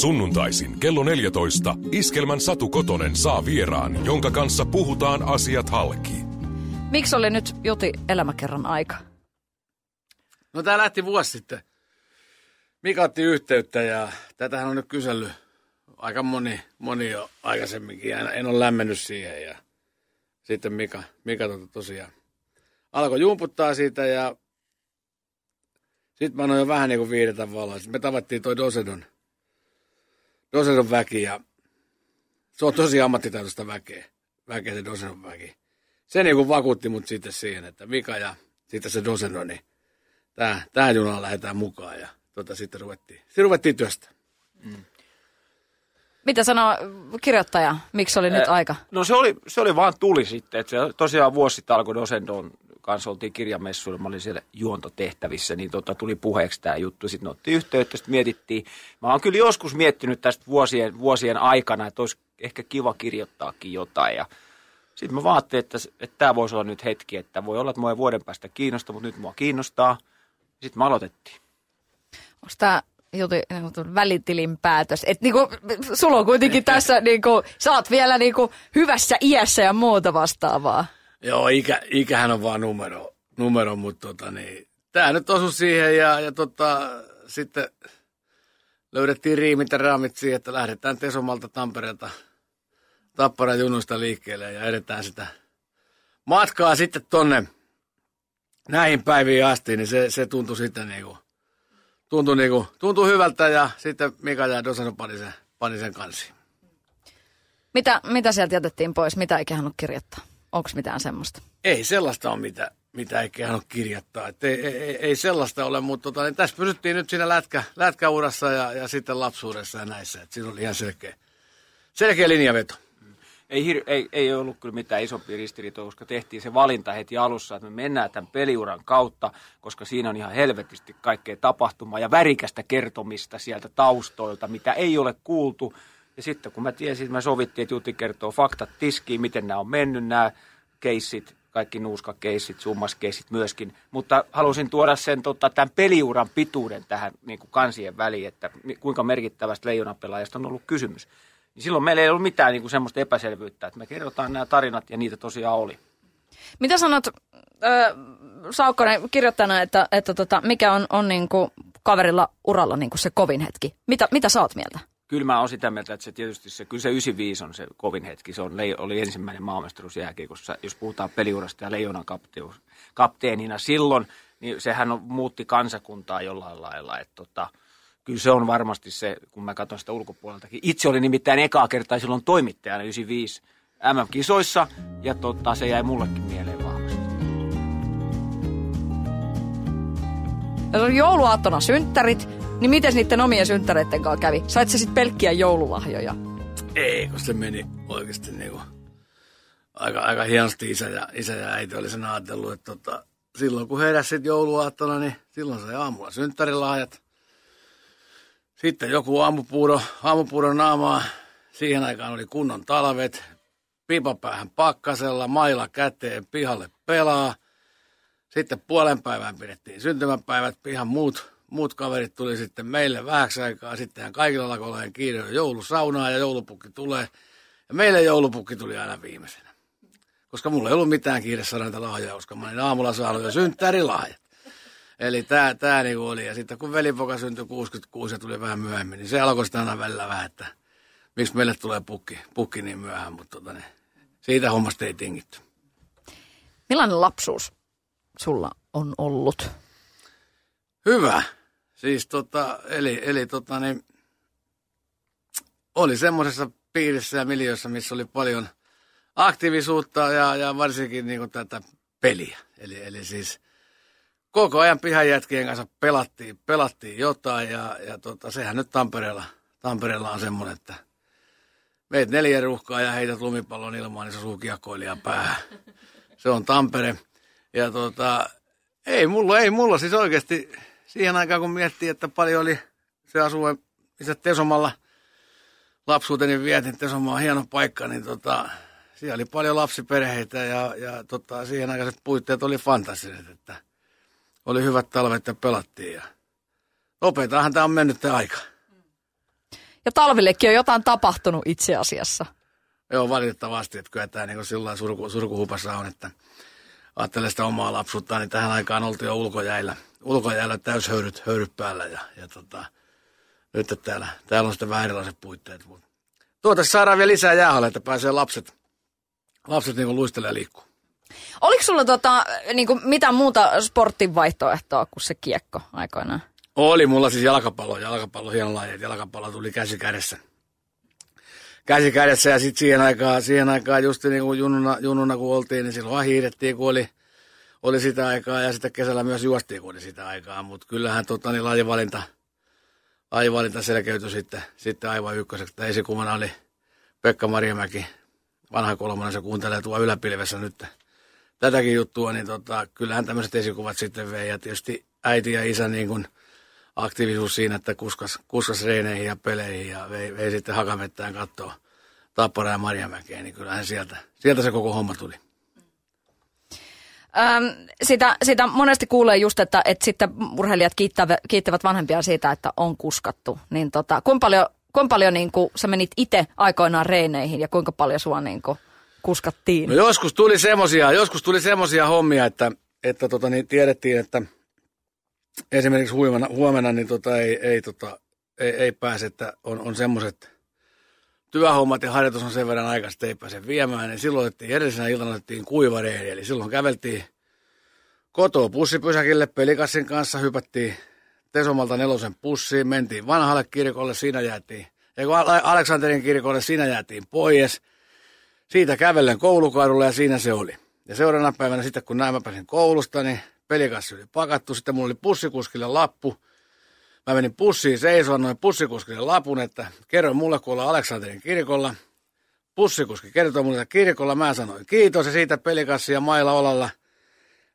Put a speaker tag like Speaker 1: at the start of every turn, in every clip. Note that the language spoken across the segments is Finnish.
Speaker 1: Sunnuntaisin kello 14 Iskelmän Satu Kotonen saa vieraan, jonka kanssa puhutaan asiat halki.
Speaker 2: Miksi oli nyt Juti elämäkerran aika?
Speaker 3: No tää lähti vuosi sitten. Mika otti yhteyttä ja tätähän on nyt kysellyt aika moni, moni jo aikaisemminkin. Ja en ole lämmennyt siihen ja sitten Mika, Mika tota tosiaan alkoi jumputtaa siitä ja sitten mä annoin jo vähän niin kuin viidetä valoa. Sitten me tavattiin toi Dosedon, Dosedon väki ja se on tosi ammattitaitoista väkeä, väkeä se Dosedon väki. Se niin kuin vakuutti mut sitten siihen, että Mika ja sitten se Dosedon, niin tähän, tähän junaan lähdetään mukaan ja tota, sitten ruvettiin, sitten ruvettiin työstä.
Speaker 2: Mitä sanoo kirjoittaja? Miksi oli nyt
Speaker 4: Eh,
Speaker 2: aika?
Speaker 4: No se oli, se oli vaan tuli sitten. Että se tosiaan vuosi sitten alkoi Dosendon kanssa, oltiin kirjamessuilla, mä olin siellä juontotehtävissä, niin tota, tuli puheeksi tämä juttu. Sitten otti yhteyttä, sitten mietittiin. Mä oon kyllä joskus miettinyt tästä vuosien, vuosien aikana, että olisi ehkä kiva kirjoittaakin jotain. Ja sitten mä vaattelin, että, että tämä voisi olla nyt hetki, että voi olla, että mua ei vuoden päästä kiinnosta, mutta nyt mua kiinnostaa. Sitten me aloitettiin.
Speaker 2: Onko tämä Juti niin välitilin päätös? Et niinku, sulla on kuitenkin tässä, niinku, sä oot vielä niinku hyvässä iässä ja muuta vastaavaa.
Speaker 3: Joo, ikä, ikähän on vaan numero, numero mutta tota, niin, tämä nyt osui siihen ja, ja tota, sitten löydettiin riimit ja raamit siihen, että lähdetään Tesomalta Tampereelta Tapparan junusta liikkeelle ja edetään sitä matkaa sitten tonne näihin päiviin asti, niin se, se tuntui sitten niinku, tuntui, niinku, tuntui hyvältä ja sitten Mika ja Dosano pani sen, pani sen kansiin.
Speaker 2: Mitä, mitä sieltä jätettiin pois? Mitä ei kehannut kirjoittaa? Onko mitään semmoista?
Speaker 3: Ei sellaista ole, mitä, mitä ei kehannut kirjoittaa. Et ei, ei, ei, ei sellaista ole, mutta tota, niin tässä pysyttiin nyt siinä lätkä, lätkäurassa ja, ja sitten lapsuudessa ja näissä. Et siinä oli ihan selkeä, selkeä linjaveto.
Speaker 4: Ei, hir- ei, ei ollut kyllä mitään isompia ristiriitoja, koska tehtiin se valinta heti alussa, että me mennään tämän peliuran kautta, koska siinä on ihan helvetisti kaikkea tapahtumaa ja värikästä kertomista sieltä taustoilta, mitä ei ole kuultu. Ja sitten kun mä tiesin, me sovittiin, että Juti kertoo faktat tiskiin, miten nämä on mennyt, nämä keissit, kaikki nuuskakeissit, summaskeissit myöskin. Mutta halusin tuoda sen tota, tämän peliuran pituuden tähän niin kuin kansien väliin, että kuinka merkittävästä leijonapelaajasta on ollut kysymys. Niin silloin meillä ei ollut mitään niin kuin semmoista epäselvyyttä, että me kerrotaan nämä tarinat ja niitä tosiaan oli.
Speaker 2: Mitä sanot, äh, Saukkonen, kirjoittajana, että, että tota, mikä on, on niinku kaverilla uralla niinku se kovin hetki? Mitä, mitä sä oot mieltä?
Speaker 4: Kyllä mä oon sitä mieltä, että se tietysti se, kyllä se 95 on se kovin hetki. Se on, oli ensimmäinen maailmanmestaruus jääkiekossa, jos puhutaan peliurasta ja leijonan kapteu- kapteenina silloin, niin sehän on, muutti kansakuntaa jollain lailla. Että tota, kyllä se on varmasti se, kun mä katson sitä ulkopuoleltakin. Itse oli nimittäin ekaa kertaa silloin toimittajana 95 MM-kisoissa, ja tota, se jäi mullekin mieleen vahvasti.
Speaker 2: Jouluaattona synttärit, niin miten niiden omien synttäreiden kanssa kävi? Sait sä sitten pelkkiä joululahjoja?
Speaker 3: Ei, kun se meni oikeasti niinku aika, aika hienosti isä ja, isä ja äiti oli sen ajatellut, että tota, silloin kun heräsi sitten jouluaattona, niin silloin sai aamulla synttärilahjat. Sitten joku aamupuuro, aamupuuro naamaa. Siihen aikaan oli kunnon talvet. Pipapäähän pakkasella, maila käteen, pihalle pelaa. Sitten puolen päivään pidettiin syntymäpäivät, pihan muut, muut kaverit tuli sitten meille vähäksi aikaa. Sittenhän kaikilla alkoi kiire jo joulusaunaa ja joulupukki tulee. Ja meille joulupukki tuli aina viimeisenä. Koska mulla ei ollut mitään kiire saada näitä lahjoja, koska mä olin aamulla saanut jo synttärilahjat. Eli tää, tää niinku oli. Ja sitten kun velipoka syntyi 66 ja tuli vähän myöhemmin, niin se alkoi sitä aina välillä vähän, että miksi meille tulee pukki, pukki niin myöhään. Mutta tota, niin, siitä hommasta ei tingitty.
Speaker 2: Millainen lapsuus sulla on ollut?
Speaker 3: Hyvä. Siis tota, eli, eli tota niin, oli semmoisessa piirissä ja miljöissä, missä oli paljon aktiivisuutta ja, ja varsinkin niin tätä peliä. Eli, eli siis koko ajan pihajätkien kanssa pelattiin, pelattiin jotain ja, ja tota, sehän nyt Tampereella, Tampereella on semmoinen, että meet neljä ruuhkaa ja heität lumipallon ilmaan, niin se osuu kiekkoilija päähän. Se on Tampere. Ja tota, ei mulla, ei mulla siis oikeasti siihen aikaan, kun miettii, että paljon oli se asue, missä Tesomalla lapsuuteni vietin, Tesomaa on hieno paikka, niin tota, siellä oli paljon lapsiperheitä ja, ja tota, siihen aikaiset puitteet oli fantasiset, että oli hyvät talvet ja pelattiin ja nopeetahan tämä on mennyt tämä aika.
Speaker 2: Ja talvillekin on jotain tapahtunut itse asiassa.
Speaker 3: Joo, valitettavasti, että kyllä tämä niin sillä surku, surkuhupassa on, että ajattelee sitä omaa lapsuutta, niin tähän aikaan oltiin jo ulkojäillä, ulkojäillä täyshöyryt höyryt päällä ja, ja tota, nyt että täällä, täällä on sitten vähän erilaiset puitteet. Mutta tuota saadaan vielä lisää jäähalle, että pääsee lapset, lapset niin luistelee ja liikkuu.
Speaker 2: Oliko sulla tota, niin kuin, mitään muuta sportin vaihtoehtoa kuin se kiekko aikoinaan?
Speaker 3: Oli mulla siis jalkapallo, jalkapallo hieno laji, jalkapallo tuli käsi kädessä. Käsi kädessä ja sitten siihen aikaan, siihen aikaan just niin kuin jununa, jununa kun oltiin, niin silloin hiirettiin, kun oli, oli sitä aikaa ja sitten kesällä myös juostiin, kun oli sitä aikaa. Mutta kyllähän tota, niin lajivalinta, lajivalinta selkeytyi sitten, sitten aivan ykköseksi. Esikuvana oli Pekka Marjamäki, vanha kolmonen, se kuuntelee tuo yläpilvessä nyt tätäkin juttua, niin tota, kyllähän tämmöiset esikuvat sitten vei. Ja tietysti äiti ja isä niin kuin aktiivisuus siinä, että kuskas, kuskas reineihin ja peleihin ja vei, vei sitten hakamettään katsoa Tappara ja Marjamäkeä, niin kyllähän sieltä, sieltä se koko homma tuli.
Speaker 2: Öm, sitä, sitä monesti kuulee just, että, että sitten urheilijat kiittävät, kiittävät vanhempia siitä, että on kuskattu. Niin tota, kuinka paljon, kuinka paljon niin kuin, sä menit itse aikoinaan reineihin ja kuinka paljon sua niin kuin, kuskattiin?
Speaker 3: No joskus tuli semmosia, joskus tuli semmosia hommia, että, että tota, niin tiedettiin, että esimerkiksi huomenna, huomenna niin tota, ei, ei, tota, ei, ei pääse, että on, on semmoiset työhommat ja harjoitus on sen verran aikaista, ei pääse viemään, niin silloin otettiin edellisenä iltana otettiin kuivareeni, eli silloin käveltiin kotoa pussipysäkille pelikassin kanssa, hypättiin Tesomalta nelosen pussiin, mentiin vanhalle kirkolle, siinä jäätiin, ja kun Aleksanterin kirkolle, siinä jäätiin pois, siitä kävellen koulukadulle ja siinä se oli. Ja seuraavana päivänä sitten, kun näin mä pääsin koulusta, niin pelikassi oli pakattu, sitten mulla oli pussikuskille lappu, Mä menin pussiin seisoon, noin pussikuskille lapun, että kerro mulle, kun ollaan Aleksanterin kirkolla. Pussikuski kertoi mulle, että kirkolla mä sanoin kiitos ja siitä pelikassi ja mailla olalla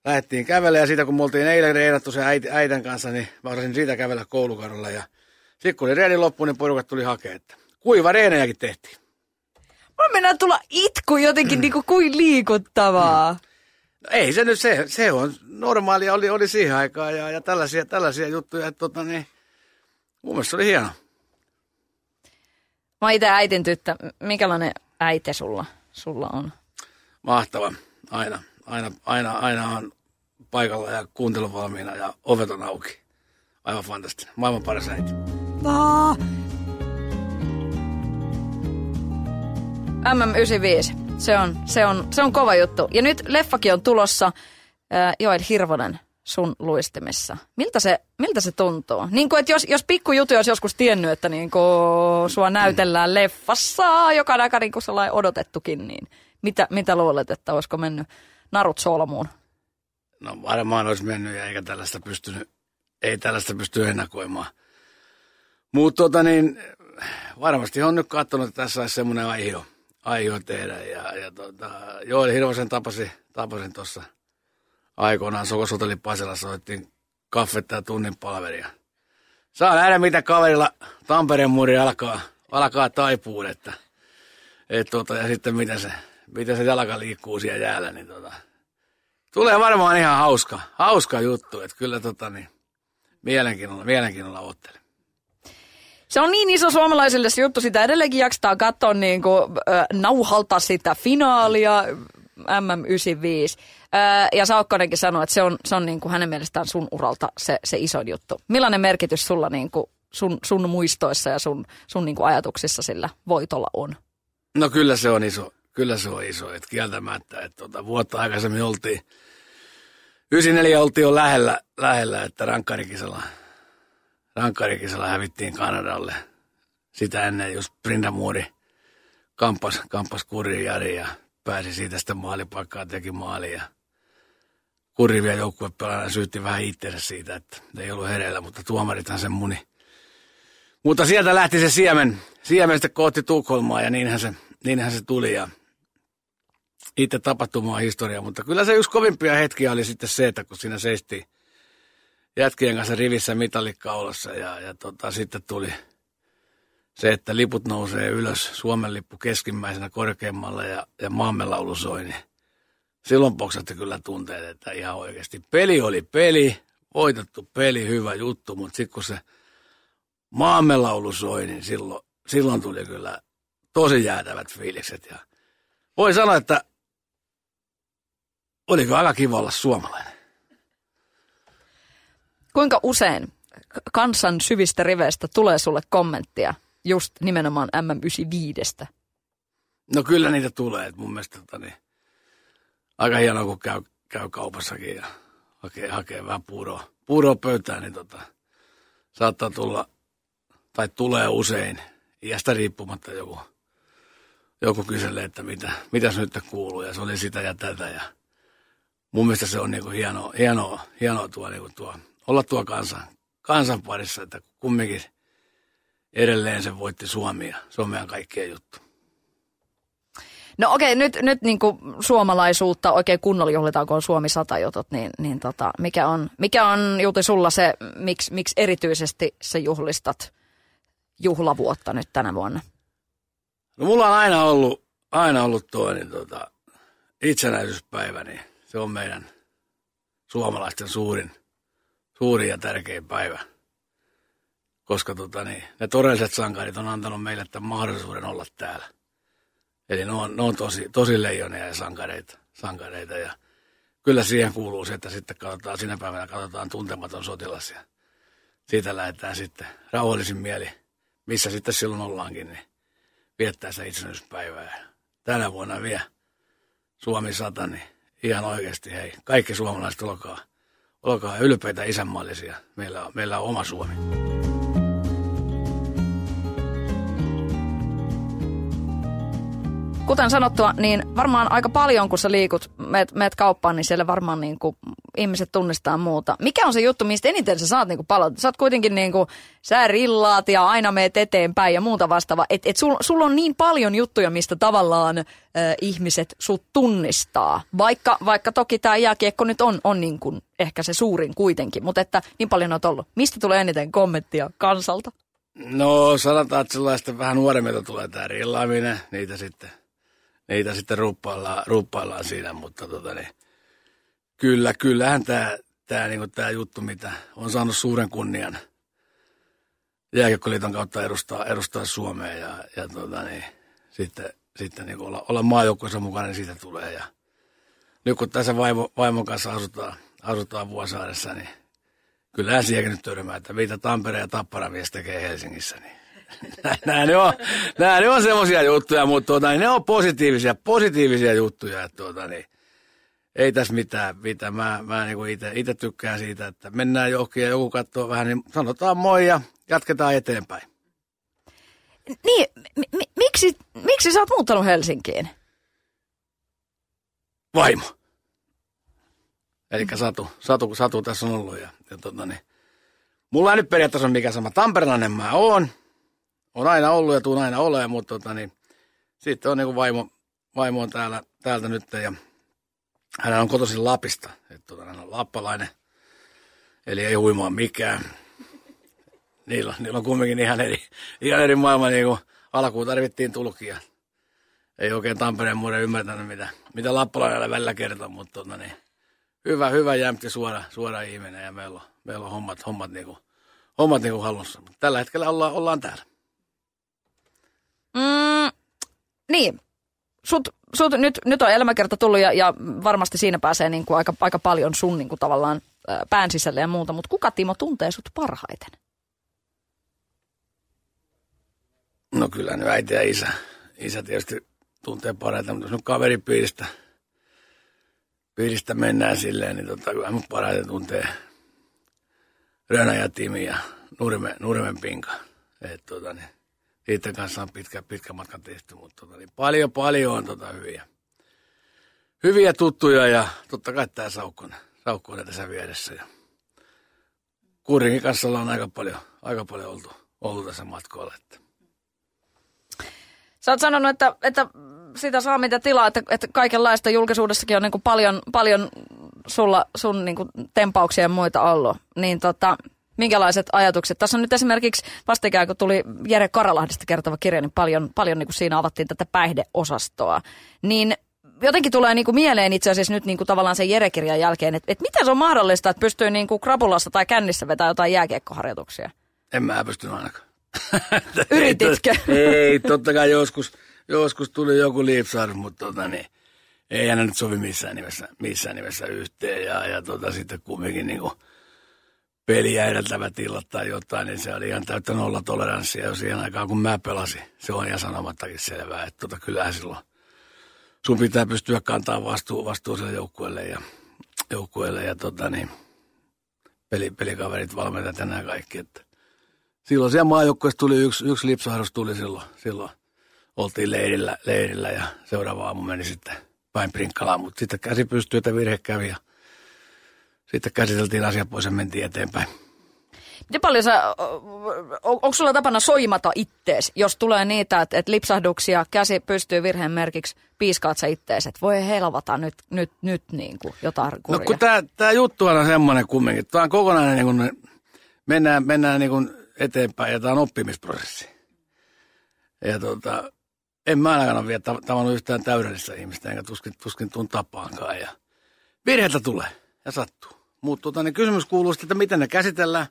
Speaker 3: lähdettiin kävelemään. Ja siitä kun me oltiin eilen reenattu sen äiti, äitän kanssa, niin mä osasin siitä kävellä koulukadulla. Ja sitten kun oli reeni loppu, niin porukat tuli hakemaan, että kuiva reenejäkin tehtiin.
Speaker 2: Mä mennään tulla itku jotenkin niin kuin, kuin liikuttavaa.
Speaker 3: No ei se nyt, se, se on normaalia, oli, oli siihen aikaan ja, ja tällaisia, tällaisia juttuja, että tota, niin, Mun mielestä se oli hieno.
Speaker 2: Mä itse äitin tyttö. Mikälainen äiti sulla, sulla on?
Speaker 3: Mahtava. Aina, aina, aina, aina on paikalla ja kuuntelun valmiina ja ovet on auki. Aivan fantastinen. Maailman paras äiti.
Speaker 2: Ah. MM95. Se on, se, on, se on kova juttu. Ja nyt leffakin on tulossa. Joel Hirvonen sun luistimissa. Miltä se, miltä se tuntuu? Niin kuin, että jos, jos pikkujutu olisi joskus tiennyt, että niin kuin sua näytellään leffassa, joka on aika niin kuin sellainen odotettukin, niin mitä, mitä luulet, että olisiko mennyt narut solmuun?
Speaker 3: No varmaan olisi mennyt ja eikä tällaista pystynyt, ei tällaista pysty ennakoimaan. Mutta tota niin, varmasti on nyt katsonut, että tässä olisi semmoinen aihio, aihio tehdä. Ja, ja tota, joo, Hirvosen tapasin, tapasin tuossa – aikoinaan Sokosotelli Pasilla soittiin kaffetta ja tunnin palveria. Saa nähdä, mitä kaverilla Tampereen muuri alkaa, alkaa taipua, että, et, tota, ja sitten miten se, miten se jalka liikkuu siellä jäällä, niin tota, tulee varmaan ihan hauska, hauska juttu, että kyllä tota, niin, mielenkiinnolla, mielenkiinnolla ottelen.
Speaker 2: Se on niin iso suomalaisille se juttu, sitä edelleenkin jaksetaan katsoa niin kuin, äh, nauhalta sitä finaalia MM95. Öö, ja Saukkonenkin sanoi, että se on, se on niin kuin hänen mielestään sun uralta se, se iso juttu. Millainen merkitys sulla niin kuin sun, sun muistoissa ja sun, sun niin kuin ajatuksissa sillä voitolla on?
Speaker 3: No kyllä se on iso. Kyllä se on iso. Että kieltämättä, että tuota, vuotta aikaisemmin oltiin, 94 oltiin jo lähellä, lähellä että rankkarikisalla, rankkarikisalla hävittiin Kanadalle. Sitä ennen just Brindamuuri kampas, kampas Kuri Jari ja pääsi siitä sitten maalipaikkaan, teki maalia. Kurivia joukkuepelaajana syytti vähän itsensä siitä, että ei ollut hereillä, mutta tuomarithan sen muni. Mutta sieltä lähti se siemen, siemen sitten kohti Tukholmaa ja niinhän se, niinhän se tuli ja itse tapahtumaa historia, mutta kyllä se yksi kovimpia hetkiä oli sitten se, että kun siinä seisti jätkien kanssa rivissä mitallikaulassa ja, ja tota, sitten tuli se, että liput nousee ylös, Suomen lippu keskimmäisenä korkeammalla ja, ja maamme laulu soi, niin silloin poksatti kyllä tunteet, että ihan oikeasti. Peli oli peli, voitettu peli, hyvä juttu, mutta sitten kun se maamme laulu soi, niin silloin, silloin tuli kyllä tosi jäätävät fiilikset. Ja voi sanoa, että oliko aika kiva olla suomalainen.
Speaker 2: Kuinka usein kansan syvistä riveistä tulee sulle kommenttia just nimenomaan MM95?
Speaker 3: No kyllä niitä tulee. että mun mielestä tota, niin, aika hienoa, kun käy, käy kaupassakin ja hakee, hakee vähän puuroa, puuroa pöytään, niin tota, saattaa tulla, tai tulee usein, iästä riippumatta joku, joku kyselee, että mitä, mitäs nyt kuuluu, ja se oli sitä ja tätä, ja mun mielestä se on niinku hienoa, hienoa, hienoa tuo, niinku tuo, olla tuo kansan, kansan parissa, että kumminkin edelleen se voitti Suomia. Se on meidän kaikkien juttu.
Speaker 2: No okei, nyt, nyt niin kuin suomalaisuutta oikein kunnolla juhlitaan, kun on Suomi 100 jutut, niin, niin tota, mikä on, mikä on Juti sulla se, miksi, miksi erityisesti se juhlistat juhlavuotta nyt tänä vuonna?
Speaker 3: No mulla on aina ollut, aina ollut tuo niin tota, itsenäisyyspäivä, niin se on meidän suomalaisten suurin, suurin ja tärkein päivä. Koska tota, niin, ne todelliset sankarit on antanut meille tämän mahdollisuuden olla täällä. Eli ne on, ne on tosi, tosi leijoneja ja sankareita, sankareita. Ja kyllä siihen kuuluu se, että sitten katsotaan, sinä päivänä katsotaan tuntematon sotilas ja siitä lähdetään sitten rauhallisin mieli, missä sitten silloin ollaankin, niin viettää se itsenäisyyspäivää. Tänä vuonna vielä Suomi 100, niin ihan oikeasti hei, kaikki suomalaiset olkaa, olkaa ylpeitä isänmaallisia. Meillä on, meillä on oma Suomi.
Speaker 2: Kuten sanottua, niin varmaan aika paljon, kun sä liikut, meet, meet kauppaan, niin siellä varmaan niin kuin ihmiset tunnistaa muuta. Mikä on se juttu, mistä eniten sä saat niin palautetta? Sä oot kuitenkin niin kuin, sä rillaat ja aina meet eteenpäin ja muuta vastaavaa. Että et sulla sul on niin paljon juttuja, mistä tavallaan äh, ihmiset sut tunnistaa. Vaikka, vaikka toki tämä jääkiekko nyt on, on niin kuin ehkä se suurin kuitenkin, mutta että niin paljon on ollut. Mistä tulee eniten kommenttia kansalta?
Speaker 3: No sanotaan, että sellaista vähän nuoremmilta tulee tämä rillaaminen, niitä sitten niitä sitten ruuppaillaan, ruuppaillaan siinä, mutta tota niin, kyllä, kyllähän tämä tää, niinku, tää juttu, mitä on saanut suuren kunnian jääkiekkoliiton kautta edustaa, edustaa Suomea ja, ja tota niin, sitten, sitten niin olla, olla maajoukkueessa mukana, niin siitä tulee. Ja nyt kun tässä vaimo, vaimon kanssa asutaan, asutaan Vuosaaressa, niin kyllähän siihenkin nyt törmää, että mitä Tampere ja Tappara mies tekee Helsingissä, niin nämä ne on, nämä ne on semmoisia juttuja, mutta tuota, ne on positiivisia, positiivisia juttuja. Että tuota, niin, ei tässä mitään, mitään. Mä, mä niin itse tykkään siitä, että mennään johonkin ja joku katsoo vähän, niin sanotaan moi ja jatketaan eteenpäin.
Speaker 2: Niin, mi- miksi, miksi sä oot muuttanut Helsinkiin?
Speaker 3: Vaimo. Eli Satu, Satu, Satu tässä on ollut. Ja, ja tota, niin, mulla ei nyt periaatteessa ole mikä sama. Tamperelainen mä oon on aina ollut ja tuun aina olemaan, mutta tota, niin, sitten on niin vaimo, vaimo on täällä, täältä nyt ja hän on kotoisin Lapista, että tota, hän on lappalainen, eli ei huimaa mikään. Niillä, niillä on kumminkin ihan eri, ihan eri maailma, niin kuin alkuun tarvittiin tulkia. Ei oikein Tampereen muiden ymmärtänyt, mitä, mitä lappalainen välillä kertoo, mutta tota, niin, hyvä, hyvä jämpti suora, suora ihminen ja meillä on, meillä on hommat, hommat, niin kuin, hommat niin kuin halussa. Tällä hetkellä ollaan, ollaan täällä.
Speaker 2: Mm, niin, sut, sut nyt, nyt on elämäkerta tullut ja, ja varmasti siinä pääsee niin kuin aika, aika paljon sun niin kuin tavallaan pään sisälle ja muuta, mutta kuka Timo tuntee sut parhaiten?
Speaker 3: No kyllä nyt äiti ja isä. Isä tietysti tuntee parhaiten, mutta jos nyt kaveripiiristä piiristä mennään silleen, niin tota, kyllä mun parhaiten tuntee Rönä ja Timi ja Nurmen, Nurmen Pinka. Et, tota, niin, niiden kanssa on pitkä, pitkä matka tehty, mutta tota, niin paljon, paljon on tota hyviä, hyviä tuttuja ja totta kai tämä Saukkonen, Saukkonen tässä vieressä. Ja Kurinkin kanssa ollaan aika paljon, aika paljon oltu, oltu tässä matkoilla. Että.
Speaker 2: Sä oot sanonut, että, että sitä saa mitä tilaa, että, että kaikenlaista julkisuudessakin on niin kuin paljon, paljon sulla, sun niin kuin tempauksia ja muita ollut. Niin tota, minkälaiset ajatukset? Tässä on nyt esimerkiksi vastikään, kun tuli Jere Karalahdesta kertova kirja, niin paljon, paljon niin kuin siinä avattiin tätä päihdeosastoa. Niin jotenkin tulee niin kuin mieleen itse asiassa nyt niin kuin tavallaan sen Jere-kirjan jälkeen, että, että miten se on mahdollista, että pystyy niin kuin krapulassa tai kännissä vetämään jotain jääkiekkoharjoituksia?
Speaker 3: En mä pystynyt ainakaan.
Speaker 2: Yrititkö?
Speaker 3: ei, totta kai joskus, joskus tuli joku lipsahdus, mutta tota, niin, ei aina nyt sovi missään nimessä, missään nimessä yhteen. Ja, ja tota, sitten kumminkin niin kuin peliä edeltävät tilat tai jotain, niin se oli ihan täyttä nolla toleranssia jo siihen aikaan, kun mä pelasin. Se on ihan sanomattakin selvää, että tota, kyllähän silloin sun pitää pystyä kantaa vastuu, vastuuselle joukkueelle ja, joukkueelle ja tota, niin, peli, pelikaverit, valmentajat ja nämä kaikki. Että silloin siellä maajoukkueessa tuli yksi, yksi lipsahdus tuli silloin, silloin oltiin leirillä, leirillä ja seuraava aamu meni sitten päin Prinkkalaan, mutta sitten käsi pystyy, että virhe kävi ja sitten käsiteltiin asia pois ja mentiin eteenpäin.
Speaker 2: Miten paljon sä, on, onko sulla tapana soimata ittees, jos tulee niitä, että, että lipsahduksia, käsi pystyy virheen merkiksi, piiskaat sä ittees, että voi helvata nyt, nyt, nyt niin kuin jotain kurja.
Speaker 3: No kun tää, tää juttu on semmoinen kumminkin, tämä on kokonainen niin kuin, mennään, mennään niin kuin eteenpäin ja tämä on oppimisprosessi. Ja tota, en mä ainakaan ole vielä tavannut yhtään täydellistä ihmistä, enkä tuskin, tuskin tuun tapaankaan. Ja virheitä tulee ja sattuu. Mutta tota, niin kysymys kuuluu sitten, että miten ne käsitellään.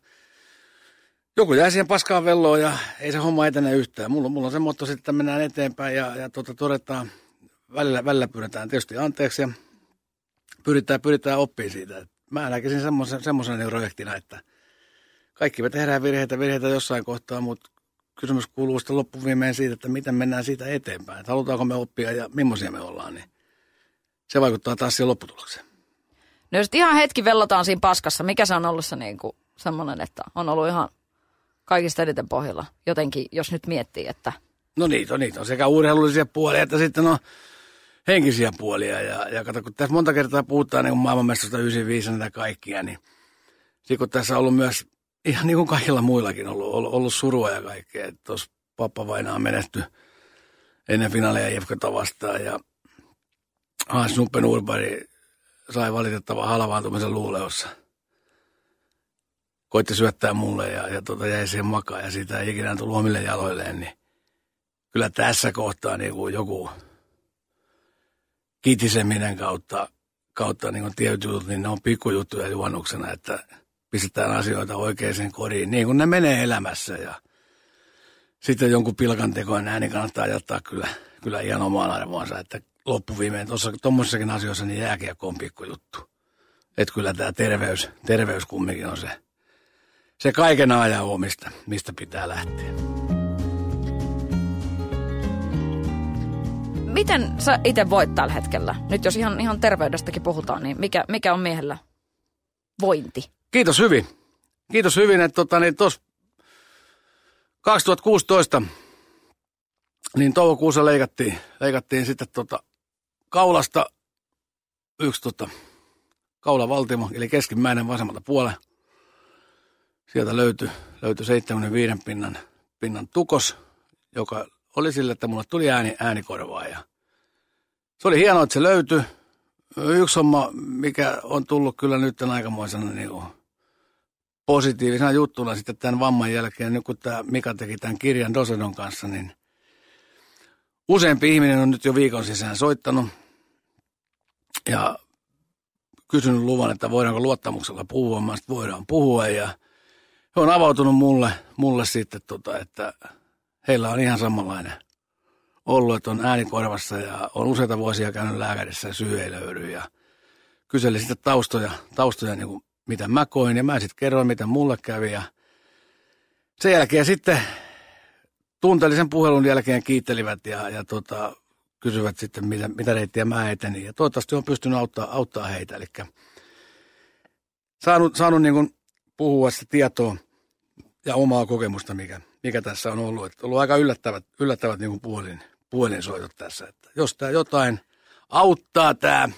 Speaker 3: Joku jää siihen paskaan velloon ja ei se homma etene yhtään. Mulla, mulla on se motto sitten, että mennään eteenpäin ja, ja tota, todetaan, välillä, välillä pyydetään tietysti anteeksi ja pyritään, pyritään oppimaan siitä. Mä näkisin semmoisen, semmoisen niin projektina, että kaikki me tehdään virheitä, virheitä jossain kohtaa, mutta kysymys kuuluu sitten loppuviimeen siitä, että miten mennään siitä eteenpäin. Että halutaanko me oppia ja millaisia me ollaan, niin se vaikuttaa taas siihen lopputulokseen.
Speaker 2: No jos ihan hetki vellataan siinä paskassa, mikä se on ollut se niin kuin semmoinen, että on ollut ihan kaikista eniten pohjalla jotenkin, jos nyt miettii, että...
Speaker 3: No niitä on, niitä on sekä urheilullisia puolia että sitten on henkisiä puolia. Ja, ja kato, kun tässä monta kertaa puhutaan niin maailmanmestosta 95 näitä kaikkia, niin kun tässä on ollut myös ihan niin kuin kaikilla muillakin ollut, ollut, ollut surua ja kaikkea. Tuossa pappa vainaa menetty ennen finaaleja Jefkota vastaan ja Hans Nuppen Urbari sai valitettavan halvaantumisen luuleossa. Koitti syöttää mulle ja, ja tota, jäi siihen makaan ja siitä ei ikinä tullut omille jaloilleen, niin kyllä tässä kohtaa niin kuin joku kitiseminen kautta, kautta niin kuin tietyt jutut, niin ne on pikkujuttuja juonnuksena, että pistetään asioita oikeaan koriin, niin kuin ne menee elämässä ja sitten jonkun pilkan tekoen näin, niin kannattaa jättää kyllä, kyllä ihan omaan arvoonsa, että loppuviimein tuommoisissakin asioissa niin jääkiekko on pikkujuttu. Että kyllä tämä terveys, terveys kumminkin on se, se kaiken ajan omista, mistä pitää lähteä.
Speaker 2: Miten sä itse voit tällä hetkellä? Nyt jos ihan, ihan terveydestäkin puhutaan, niin mikä, mikä on miehellä vointi?
Speaker 3: Kiitos hyvin. Kiitos hyvin, että tota, niin 2016 niin toukokuussa leikattiin, leikattiin sitten tota kaulasta yksi tota, kaulavaltimo, eli keskimmäinen vasemmalta puolella. Sieltä löytyi, löytyi 75 pinnan, pinnan tukos, joka oli sille, että mulle tuli ääni, äänikorvaa. Ja se oli hienoa, että se löytyi. Yksi homma, mikä on tullut kyllä nyt aikamoisena niin kuin positiivisena juttuna sitten tämän vamman jälkeen, nyt kun tämä Mika teki tämän kirjan Dosedon kanssa, niin useampi ihminen on nyt jo viikon sisään soittanut ja kysynyt luvan, että voidaanko luottamuksella puhua. Mä voidaan puhua ja he on avautunut mulle, mulle sitten, tota, että heillä on ihan samanlainen ollut, että on äänikorvassa ja on useita vuosia käynyt lääkärissä ja syy ei löydy. Ja kyseli sitten taustoja, taustoja niin kuin mitä mä koin ja mä sitten kerroin, mitä mulle kävi. Ja sen jälkeen sitten tunteellisen puhelun jälkeen kiittelivät ja, ja tota, kysyvät sitten, mitä, mitä reittiä mä etenin. Ja toivottavasti on pystynyt auttaa, auttaa heitä. Eli saanut, saanut niin kuin puhua sitä tietoa ja omaa kokemusta, mikä, mikä tässä on ollut. Että ollut aika yllättävät, yllättävät niin kuin puolin, puolinsoitot tässä. Että jos tämä jotain auttaa tämä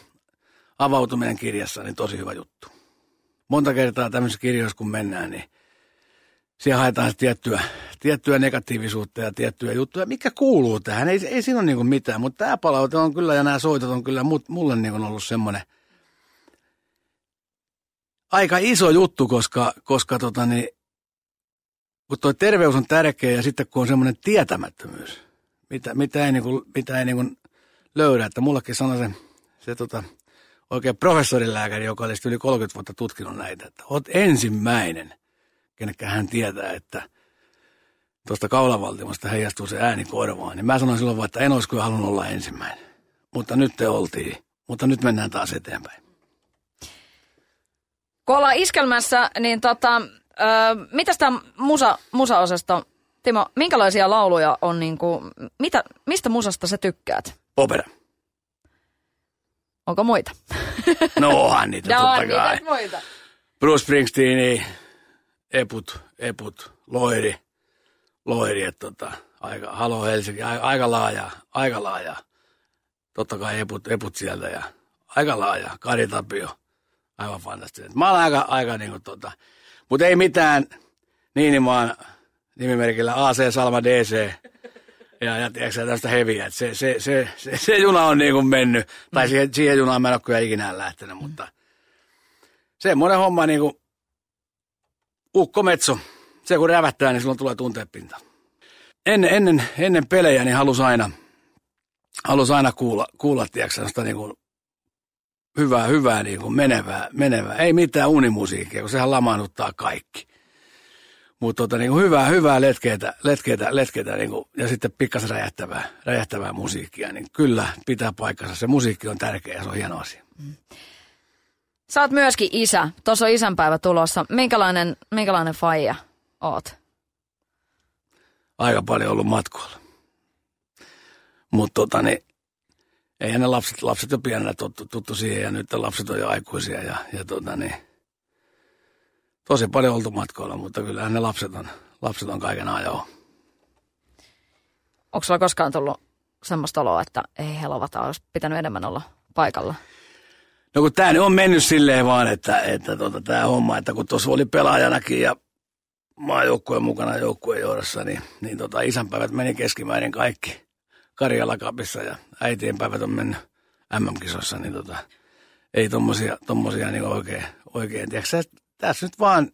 Speaker 3: avautuminen kirjassa, niin tosi hyvä juttu. Monta kertaa tämmöisissä kirjoissa, kun mennään, niin siellä haetaan tiettyä, tiettyä negatiivisuutta ja tiettyjä juttuja, mikä kuuluu tähän. Ei, ei siinä ole niin mitään, mutta tämä palaute on kyllä ja nämä soitot on kyllä mulle niin ollut semmoinen aika iso juttu, koska, koska tota niin, kun tuo terveys on tärkeä ja sitten kun on semmoinen tietämättömyys, mitä, mitä ei, niin kuin, mitä ei niin kuin löydä. Että mullekin sanoi se, se tota, oikein professorilääkäri, joka olisi yli 30 vuotta tutkinut näitä, että olet ensimmäinen – kenekään hän tietää, että tuosta kaulavaltimosta heijastuu se ääni korvaan, niin mä sanoin silloin vaan, että en olisi kyllä halunnut olla ensimmäinen. Mutta nyt te oltiin. Mutta nyt mennään taas eteenpäin.
Speaker 2: Kun ollaan iskelmässä, niin tota, ö, mitäs tämä musa, musaosasto, Timo, minkälaisia lauluja on niinku, mitä, mistä musasta sä tykkäät?
Speaker 3: Opera.
Speaker 2: Onko muita?
Speaker 3: No onhan niitä
Speaker 2: No,
Speaker 3: totta
Speaker 2: mitäs
Speaker 3: kai.
Speaker 2: muita?
Speaker 3: Bruce Springsteen, Eput, Eput, Loiri, Loiri, että tota, aika, Halo Helsinki, aika, aika laaja, aika laaja. Totta kai Eput, Eput sieltä ja aika laaja, Kari Tapio, aivan fantastinen. Mä olen aika, aika niinku tota, mutta ei mitään Niinimaan nimimerkillä AC Salma DC ja, ja tiedätkö, tästä heviä. että Se, se, se, se, se, juna on niin kuin mennyt, tai siihen, siihen junaan mä en ole kyllä ikinä lähtenyt, mutta semmoinen homma niin kuin ukkometso. Se kun rävättää, niin silloin tulee tunteepinta. Ennen, ennen, ennen pelejä niin halusi aina, halusi aina kuulla, kuulla tiedätkö, sellaista niin kuin hyvää, hyvää niin kuin menevää, menevää. Ei mitään unimusiikkia, kun sehän lamaannuttaa kaikki. Mutta tota, niin kuin hyvää, hyvää letkeitä, letkeitä, letkeitä niin kuin, ja sitten pikkasen räjähtävää, räjähtävää musiikkia, niin kyllä pitää paikkansa. Se musiikki on tärkeä ja se on hieno asia.
Speaker 2: Sä oot myöskin isä. Tuossa on isänpäivä tulossa. Minkälainen, minkälainen faija oot?
Speaker 3: Aika paljon ollut matkoilla. Mutta tota, niin, eihän ne lapset, lapset jo pienenä tuttu, tuttu siihen ja nyt lapset on jo aikuisia ja, ja tota, niin, tosi paljon oltu matkoilla, mutta kyllähän ne lapset on, lapset on kaiken ajoa.
Speaker 2: Onko sulla koskaan tullut semmoista oloa, että ei helvata, olisi pitänyt enemmän olla paikalla?
Speaker 3: No kun tämä on mennyt silleen vaan, että, että tota, tämä homma, että kun tuossa oli pelaajanakin ja maajoukkueen mukana joukkueen johdossa, niin, niin tota, isänpäivät meni keskimäärin kaikki Karjalakapissa ja äitien päivät on mennyt MM-kisossa, niin tota, ei tommosia, tommosia niin oikein, oikein. Tiedätkö, sä, tässä nyt vaan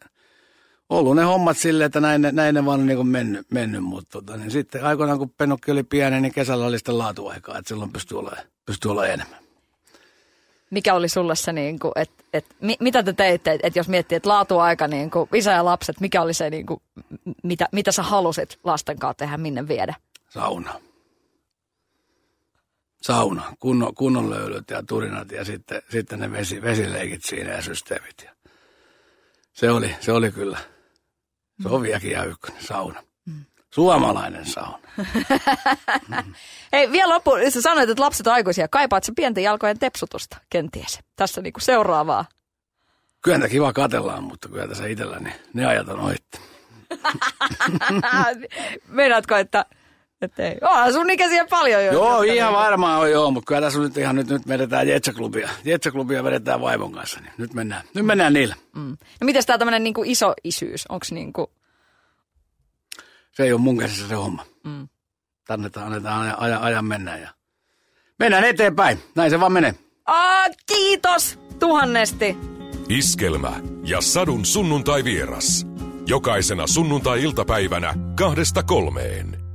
Speaker 3: ollut ne hommat silleen, että näin, näin ne vaan on niin mennyt, mennyt mutta tota, niin sitten aikoinaan kun Pennokki oli pieni, niin kesällä oli sitten laatuaikaa, että silloin pystyi olemaan, pystyi olemaan enemmän.
Speaker 2: Mikä oli sulle se, niin kuin, että, että mi, mitä te teitte, että jos miettii, että laatuaika, niin kuin, isä ja lapset, mikä oli se, niin kuin, mitä, mitä sä halusit lasten kanssa tehdä, minne viedä?
Speaker 3: Sauna. Sauna, kunnon, kunnon löylyt ja turinat ja sitten, sitten ne vesi, vesileikit siinä ja systeemit. Ja se, oli, se oli kyllä, se on vieläkin ykkönen, sauna. Suomalainen sauna.
Speaker 2: Hei, vielä loppu, sä sanoit, että lapset on aikuisia. Kaipaat sä pienten jalkojen tepsutusta kenties? Tässä niin kuin seuraavaa.
Speaker 3: Kyllä niitä kiva katellaan, mutta kyllä tässä itselläni ne ajat on ohitti.
Speaker 2: Meinaatko, että, että ei? Onhan sun ikäisiä paljon jo.
Speaker 3: Joo, ihan
Speaker 2: niin-
Speaker 3: varmaan on joo, mutta kyllä tässä nyt ihan nyt, nyt vedetään Jetsäklubia. Jetsäklubia vedetään vaimon kanssa, niin nyt mennään, nyt mennään niillä.
Speaker 2: Mm. No mites tää tämmönen niin kuin iso isyys? Onks niin kuin,
Speaker 3: Se ei ole mun käsissä se homma.
Speaker 2: mm.
Speaker 3: Annetaan, annetaan ajan, ajan, ajan mennä ja mennään eteenpäin. Näin se vaan menee.
Speaker 2: Aa, kiitos tuhannesti.
Speaker 1: Iskelmä ja Sadun sunnuntai vieras. Jokaisena sunnuntai-iltapäivänä kahdesta kolmeen.